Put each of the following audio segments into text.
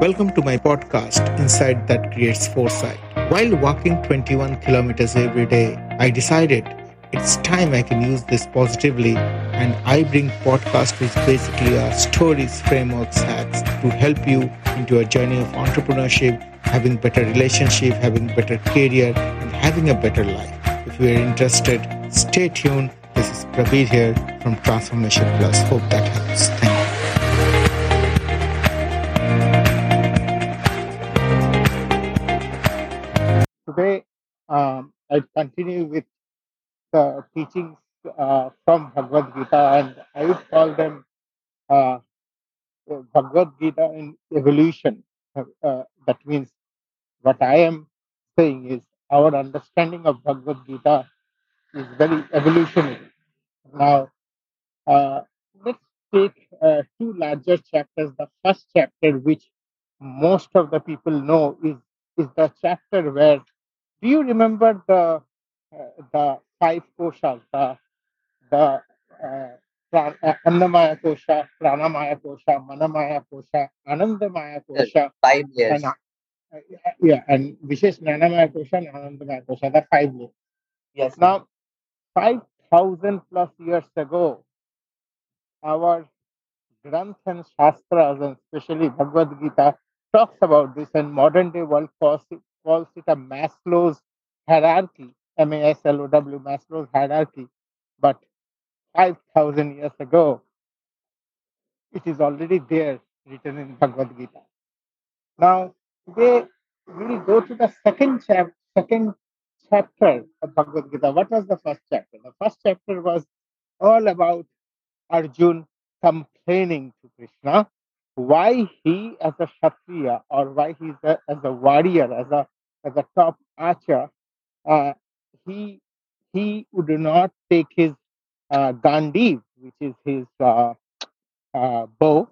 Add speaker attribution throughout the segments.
Speaker 1: Welcome to my podcast, Insight That Creates Foresight. While walking 21 kilometers every day, I decided it's time I can use this positively, and I bring podcast which basically are stories, frameworks, hacks to help you into a journey of entrepreneurship, having better relationship, having better career, and having a better life. If you are interested, stay tuned. This is Prabir here from Transformation Plus. Hope that helps. Thank you. Today, um, I continue with the teachings uh, from Bhagavad Gita, and I would call them uh, Bhagavad Gita in evolution. Uh, uh, that means what I am saying is our understanding of Bhagavad Gita is very evolutionary. Now, uh, let's take uh, two larger chapters. The first chapter, which most of the people know, is is the chapter where. Do you remember the uh, the five koshas, the the uh, uh, Annamaya kosha, Pranamaya kosha, Manamaya kosha, Anandamaya kosha,
Speaker 2: five years.
Speaker 1: and uh, yeah, and Vishesh Nanamaya kosha and Anandamaya kosha, the five years.
Speaker 2: Yes.
Speaker 1: Now, 5,000 plus years ago, our Granth and Shastras, and especially Bhagavad Gita, talks about this, and modern day world calls it, calls it a Maslow's hierarchy, M A S L O W, Maslow's hierarchy. But 5,000 years ago, it is already there, written in Bhagavad Gita. Now, today we'll go to the second chapter, second chapter of Bhagavad Gita. What was the first chapter? The first chapter was all about Arjun complaining to Krishna why he, as a Kshatriya, or why he's a, as a warrior, as a as a top archer, uh, he he would not take his uh, Gandiv, which is his uh, uh, bow.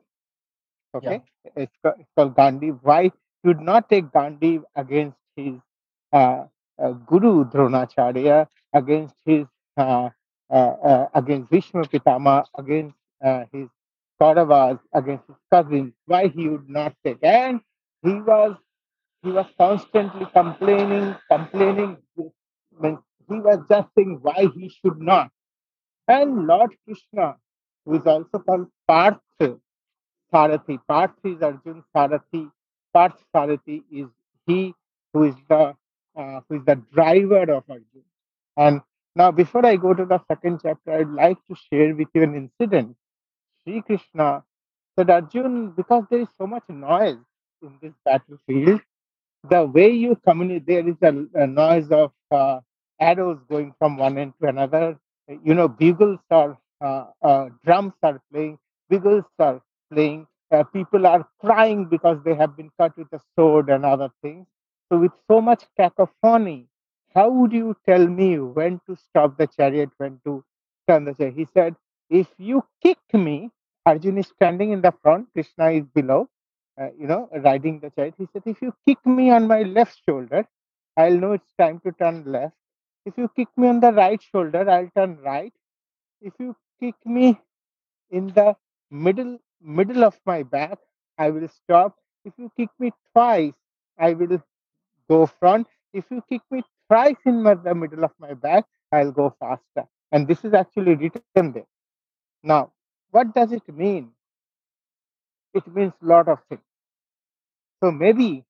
Speaker 1: Okay, it's, it's called Gandiv. Why he would not take Gandiv against his uh, uh, Guru Dronacharya, against his uh, uh, uh, against Bhishma Pitama, against uh, his Kauravas, against his cousins. Why he would not take? And he was he was constantly complaining, complaining. He was just saying why he should not. And Lord Krishna, who is also called Parth Sarathi, Parth is Arjun Sarathi. Parth Sarathi is he who is the uh, who is the driver of Arjun. And now, before I go to the second chapter, I'd like to share with you an incident. Sri Krishna said, Arjun, because there is so much noise in this battlefield, the way you communicate, there is a, a noise of uh, arrows going from one end to another. You know, bugles are, uh, uh, drums are playing, bugles are playing. Uh, people are crying because they have been cut with a sword and other things. So, with so much cacophony, how would you tell me when to stop the chariot, when to turn the chariot? He said, if you kick me, Arjun is standing in the front, Krishna is below uh, you know, riding the chariot. He said, if you kick me on my left shoulder, I'll know it's time to turn left. If you kick me on the right shoulder, I'll turn right. If you kick me in the middle middle of my back, I will stop. If you kick me twice, I will go front. If you kick me thrice in my, the middle of my back, I'll go faster. And this is actually written there. Now, what does it mean? It means a lot of things. So maybe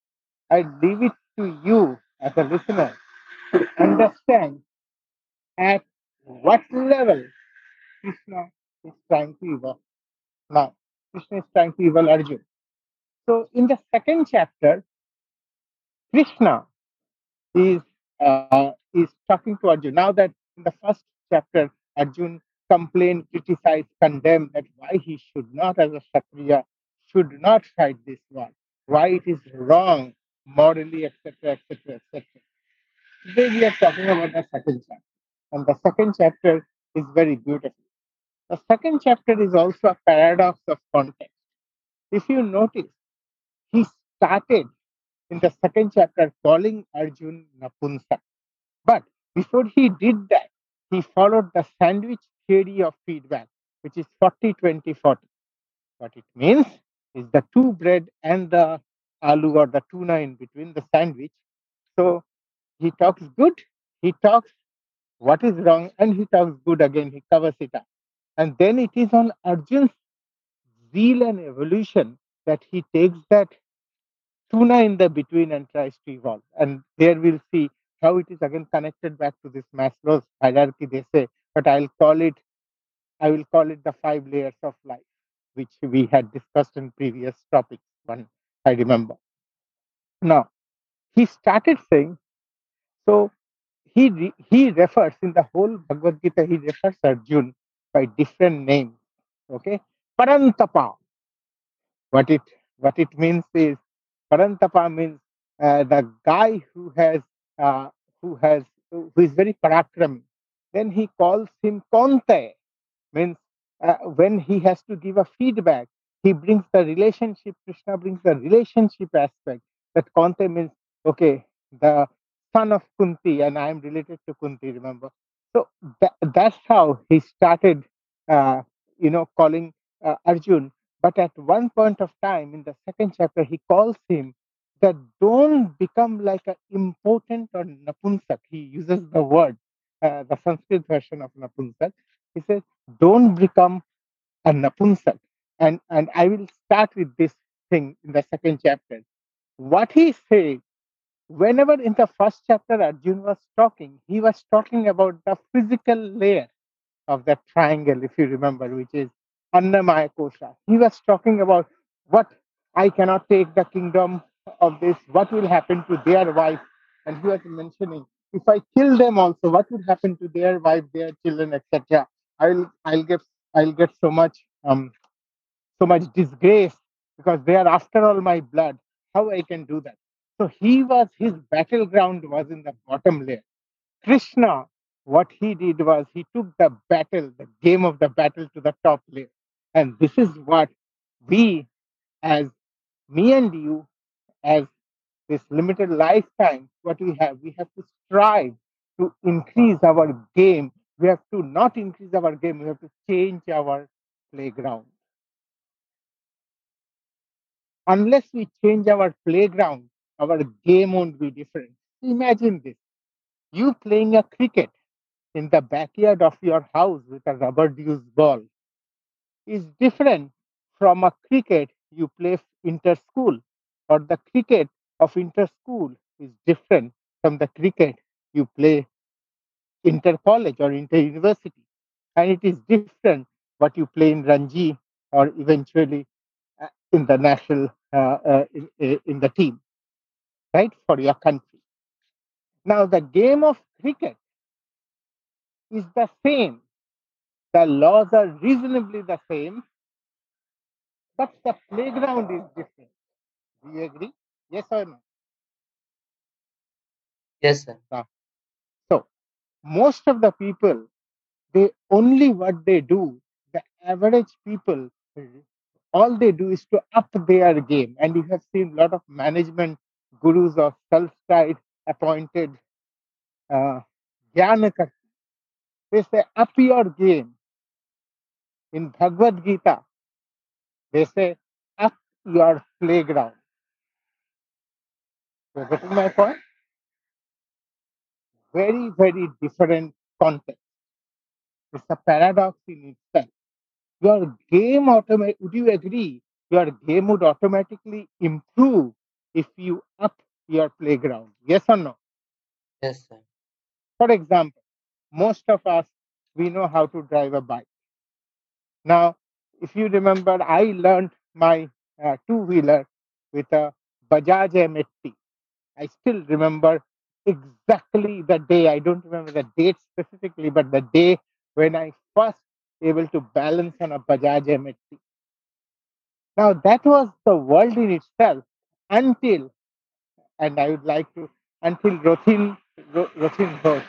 Speaker 1: I leave it to you as a listener to understand at what level Krishna is trying to evolve. Now, Krishna is trying to evolve Arjun. So in the second chapter, Krishna is uh, is talking to Arjun. Now that in the first chapter, Arjun complained, criticized, condemned that why he should not, as a Kshatriya, should not fight this war, it is wrong morally, etc., etc., etc. Today we are talking about the second chapter, and the second chapter is very beautiful. The second chapter is also a paradox of context. If you notice, he started in the second chapter calling Arjun Napunsak. But before he did that, he followed the sandwich theory of feedback, which is 40 20 40. What it means is the two bread and the aloo or the tuna in between the sandwich. So he talks good, he talks what is wrong, and he talks good again. He covers it up. And then it is on Arjun's zeal and evolution that he takes that tuna in the between and tries to evolve. And there we'll see how it is again connected back to this Maslow's hierarchy, they say, but I'll call it, I will call it the five layers of life, which we had discussed in previous topics, one I remember. Now, he started saying, so he re- he refers in the whole Bhagavad Gita, he refers Arjun by different names. Okay, Parantapa. What it what it means is Parantapa means uh, the guy who has uh, who has who is very parakrami. Then he calls him Konte, means uh, when he has to give a feedback, he brings the relationship. Krishna brings the relationship aspect. That Konte means okay, the son of Kunti, and I am related to Kunti. Remember, so that, that's how he started. Uh, you know, calling uh, Arjun. But at one point of time in the second chapter, he calls him that don't become like an important or napunsak. He uses the word, uh, the Sanskrit version of napunsak. He says, don't become a napunsak. And, and I will start with this thing in the second chapter. What he said, whenever in the first chapter Arjun was talking, he was talking about the physical layer of that triangle, if you remember, which is Annamaya Kosha. He was talking about what I cannot take the kingdom of this, what will happen to their wife. And he was mentioning, if I kill them also, what would happen to their wife, their children, etc. I'll I'll get I'll get so much um so much disgrace because they are after all my blood. How I can do that? So he was his battleground was in the bottom layer. Krishna, what he did was he took the battle, the game of the battle to the top layer. And this is what we, as me and you, as this limited lifetime, what we have, we have to strive to increase our game. We have to not increase our game, we have to change our playground. Unless we change our playground, our game won't be different. Imagine this you playing a cricket in the backyard of your house with a rubber deuce ball is different from a cricket you play inter school or the cricket of inter school is different from the cricket you play inter college or inter university. And it is different what you play in ranji or eventually uh, in the national uh, uh, in, in the team right for your country. Now the game of cricket is the same. The laws are reasonably the same but the playground is different. Do you agree? Yes or no?
Speaker 2: Yes, sir.
Speaker 1: Most of the people they only what they do the average people all they do is to up their game. And you have seen a lot of management gurus or self-styled appointed uh, they say up your game. In bhagavad gita they say up your playground. So getting my point very very different context. It's a paradox in itself. Your game automatic would you agree? Your game would automatically improve if you up your playground. Yes or no?
Speaker 2: Yes, sir.
Speaker 1: for example most of us we know how to drive a bike. Now if you remember i learned my uh, two wheeler with a bajaj m80 i still remember exactly the day i don't remember the date specifically but the day when i first able to balance on a bajaj m80 Now that was the world in itself until, and I would like to, until Rothin, Ro- Rothin Ghosh.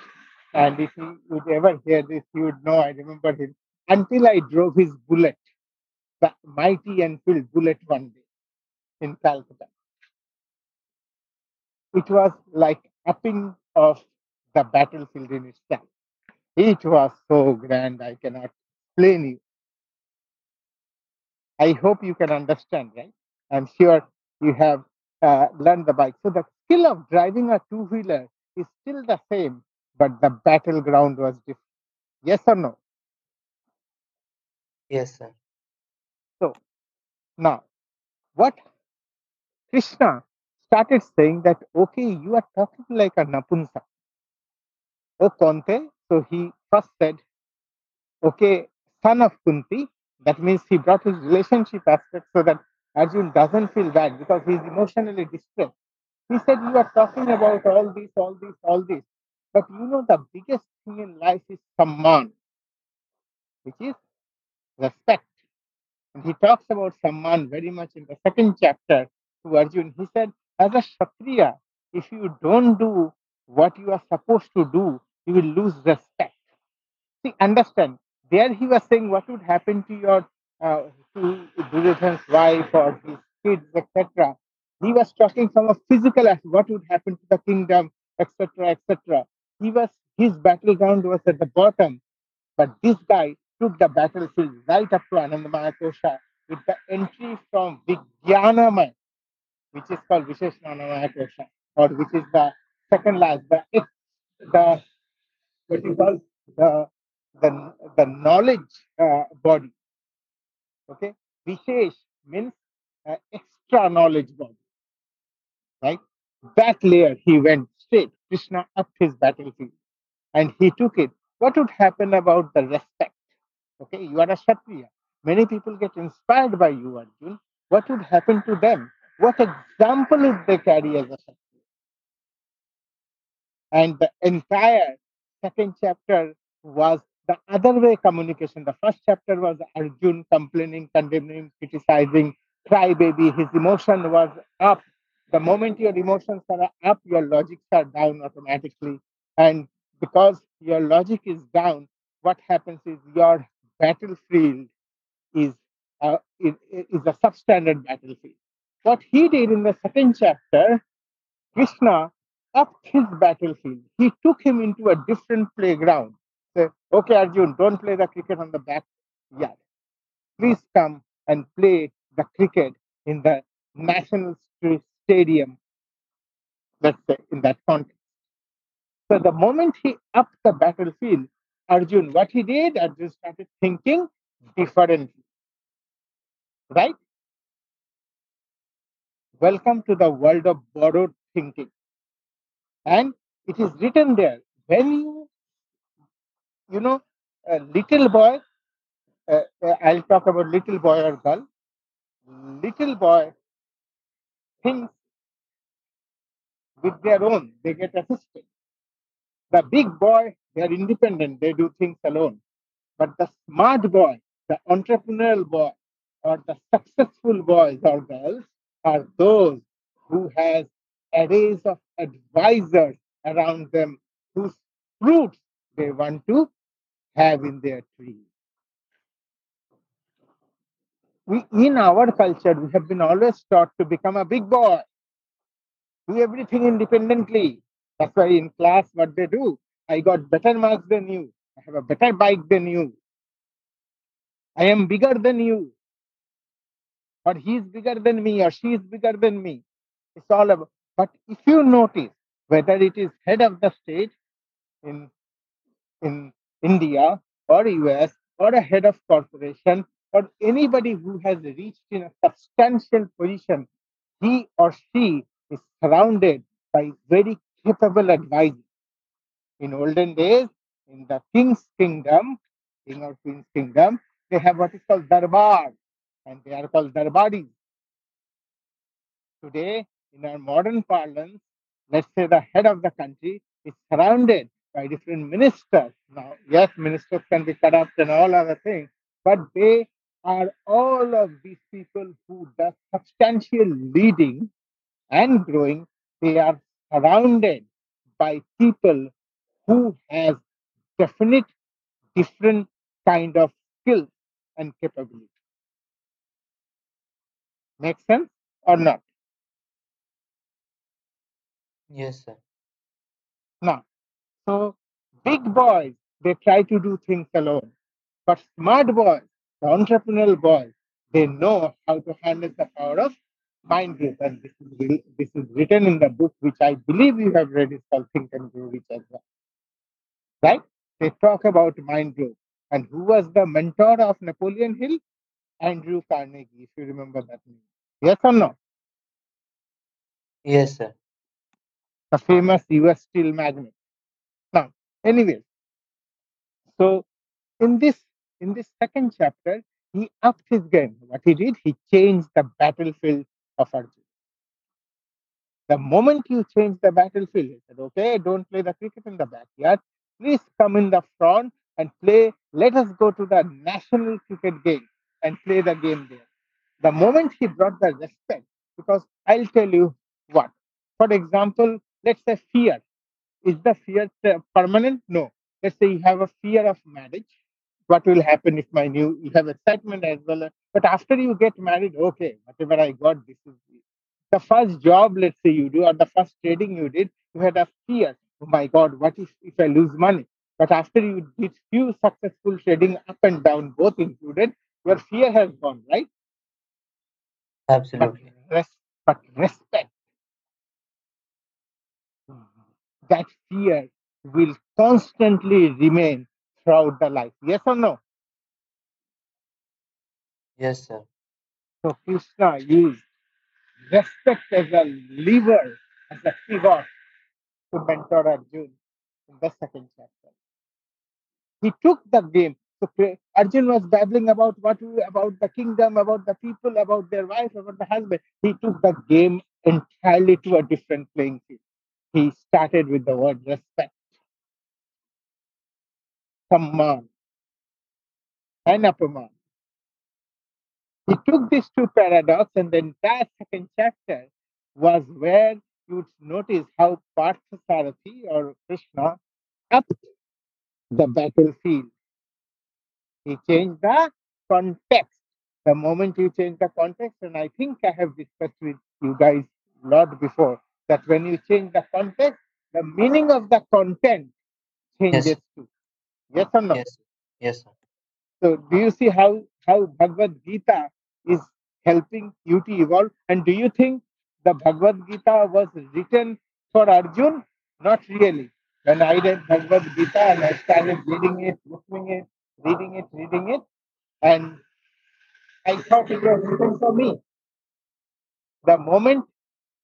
Speaker 1: And if you would ever hear this, you would know I remember him. Until I drove his bullet, the mighty Enfield bullet one day in Calcutta. It was like upping of the battlefield in itself. It was so grand, I cannot explain you. I hope you can understand, right? I'm sure you have uh, learn the bike. So the skill of driving a two wheeler is still the same, but the battleground was different. Yes or no?
Speaker 2: Yes, sir.
Speaker 1: So now, what Krishna started saying that, okay, you are talking like a Napunsa. Oh, Konte. So he first said, okay, son of Kunti. That means he brought his relationship aspect so that Arjun doesn't feel bad because he's emotionally distressed. He said, You are talking about all this, all this, all this. But you know, the biggest thing in life is Samman, which is respect. And he talks about Samman very much in the second chapter to Arjun. He said, As a Kshatriya, if you don't do what you are supposed to do, you will lose respect. See, understand, there he was saying what would happen to your uh, to Duryodhana's wife or his kids, etc. He was talking from a physical aspect, what would happen to the kingdom, etc., etc. He was his battleground was at the bottom, but this guy took the battlefield right up to Anandamaya Kosha with the entry from Vijnanamaya, which is called Visheshanamaya Kosha, or which is the second last, the the what you call the the, the knowledge uh, body. Okay, Vishesh means uh, extra knowledge body, right? That layer he went straight. Krishna up his battlefield and he took it. What would happen about the respect? Okay, you are a Kshatriya. Many people get inspired by you, Arjun. What would happen to them? What example would they carry as a Kshatriya? And the entire second chapter was the other way communication. The first chapter was Arjun complaining, condemning, criticizing, crybaby. His emotion was up. The moment your emotions are up, your logics are down automatically. And because your logic is down, what happens is your battlefield is uh, is, is a substandard battlefield. What he did in the second chapter, Krishna upped his battlefield. He took him into a different playground. Say, okay, Arjun, don't play the cricket on the backyard. Please come and play the cricket in the national stadium. Say in that context. So the moment he upped the battlefield, Arjun, what he did, Arjun started thinking differently. Right? Welcome to the world of borrowed thinking. And it is written there when you, you know, a little boy, uh, uh, I'll talk about little boy or girl. Little boy thinks with their own, they get assisted. The big boy, they are independent, they do things alone. But the smart boy, the entrepreneurial boy, or the successful boys or girls are those who has arrays of advisors around them whose fruits they want to have in their tree. We, in our culture, we have been always taught to become a big boy, do everything independently. That's why in class, what they do, I got better marks than you. I have a better bike than you. I am bigger than you. Or he is bigger than me, or she is bigger than me. It's all about. But if you notice, whether it is head of the state in in India or US or a head of corporation or anybody who has reached in a substantial position, he or she is surrounded by very capable advisors. In olden days, in the king's kingdom, king or queen's kingdom, they have what is called darbar, and they are called darbaris. Today, in our modern parlance, let's say the head of the country is surrounded by different ministers. Now, yes, ministers can be corrupt and all other things, but they are all of these people who does substantial leading and growing. They are surrounded by people who has definite different kind of skills and capability. Make sense or not?
Speaker 2: Yes, sir.
Speaker 1: Now, so big boys, they try to do things alone. But smart boys, the entrepreneurial boys, they know how to handle the power of mind group, and this is, this is written in the book which I believe you have read. It's called Think and Grow Rich as well. Right? They talk about mind group. And who was the mentor of Napoleon Hill? Andrew Carnegie, if you remember that name. Yes or no?
Speaker 2: Yes, sir.
Speaker 1: The famous US steel magnate. Now, anyway, so in this in this second chapter, he upped his game. What he did, he changed the battlefield of Arjun. The moment you change the battlefield, he said, okay, don't play the cricket in the backyard. Please come in the front and play. Let us go to the national cricket game and play the game there. The moment he brought the respect, because I'll tell you what. For example, let's say fear. Is the fear permanent? No. Let's say you have a fear of marriage. What will happen if my new, you have excitement as well. But after you get married, okay, whatever I got, this is the first job, let's say you do, or the first trading you did, you had a fear. Oh my God, what if, if I lose money? But after you did few successful trading up and down, both included, your fear has gone, right? But,
Speaker 2: Absolutely.
Speaker 1: res- but respect, that fear will constantly remain throughout the life. Yes or no?
Speaker 2: Yes, sir.
Speaker 1: So Krishna used respect as a lever, as a pivot to mentor Arjun in the second chapter. He took the game. So Arjun was babbling about what about the kingdom, about the people, about their wife, about the husband. He took the game entirely to a different playing field. He started with the word respect, Samman, and Apaman. He took these two paradox, and the entire second chapter was where you'd notice how Parthasarathi or Krishna upped the battlefield. He changed the context. The moment you change the context, and I think I have discussed with you guys a lot before, that when you change the context, the meaning of the content
Speaker 2: Yes.
Speaker 1: changes too. Yes or no?
Speaker 2: Yes. Yes, sir.
Speaker 1: So do you see how how Bhagavad Gita is helping you to evolve? And do you think the Bhagavad Gita was written for Arjun? Not really. When I read Bhagavad Gita and I started reading it, looking it, reading it, reading it, and I thought it was written for me. The moment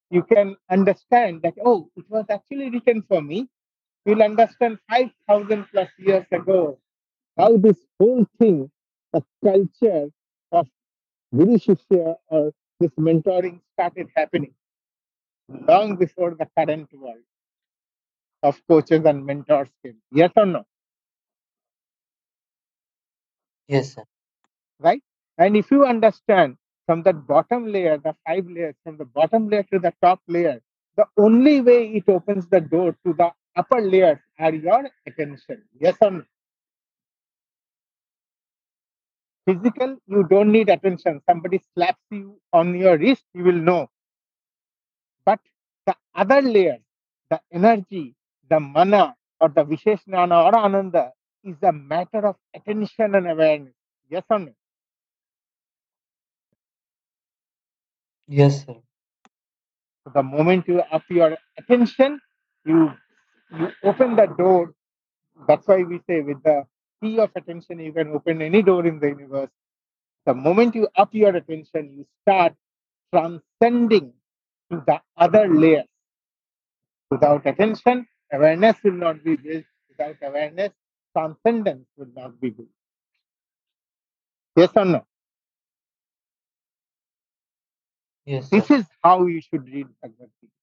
Speaker 1: you can understand that, oh, it was actually written for me, you'll understand 5,000 plus years ago how this whole thing, the culture of Guru Shishya or this mentoring started happening long before the current world of coaches and mentors came. Yes or no?
Speaker 2: Yes, sir.
Speaker 1: Right? And if you understand from that bottom layer, the five layers, from the bottom layer to the top layer, the only way it opens the door to the upper layers are your attention. Yes or no? Physical, you don't need attention. Somebody slaps you on your wrist, you will know. But the other layer, the energy, the mana, or the Visheshnana or Ananda is a matter of attention and awareness. Yes or no?
Speaker 2: Yes, sir.
Speaker 1: So the moment you up your attention, you you open the door. That's why we say with the key of attention, you can open any door in the universe. The moment you up your attention, you start transcending to the other layers. Without attention, awareness will not be built. Without awareness, transcendence will not be good. Yes or no?
Speaker 2: Yes, sir.
Speaker 1: This is how you should read Bhagavad Gita.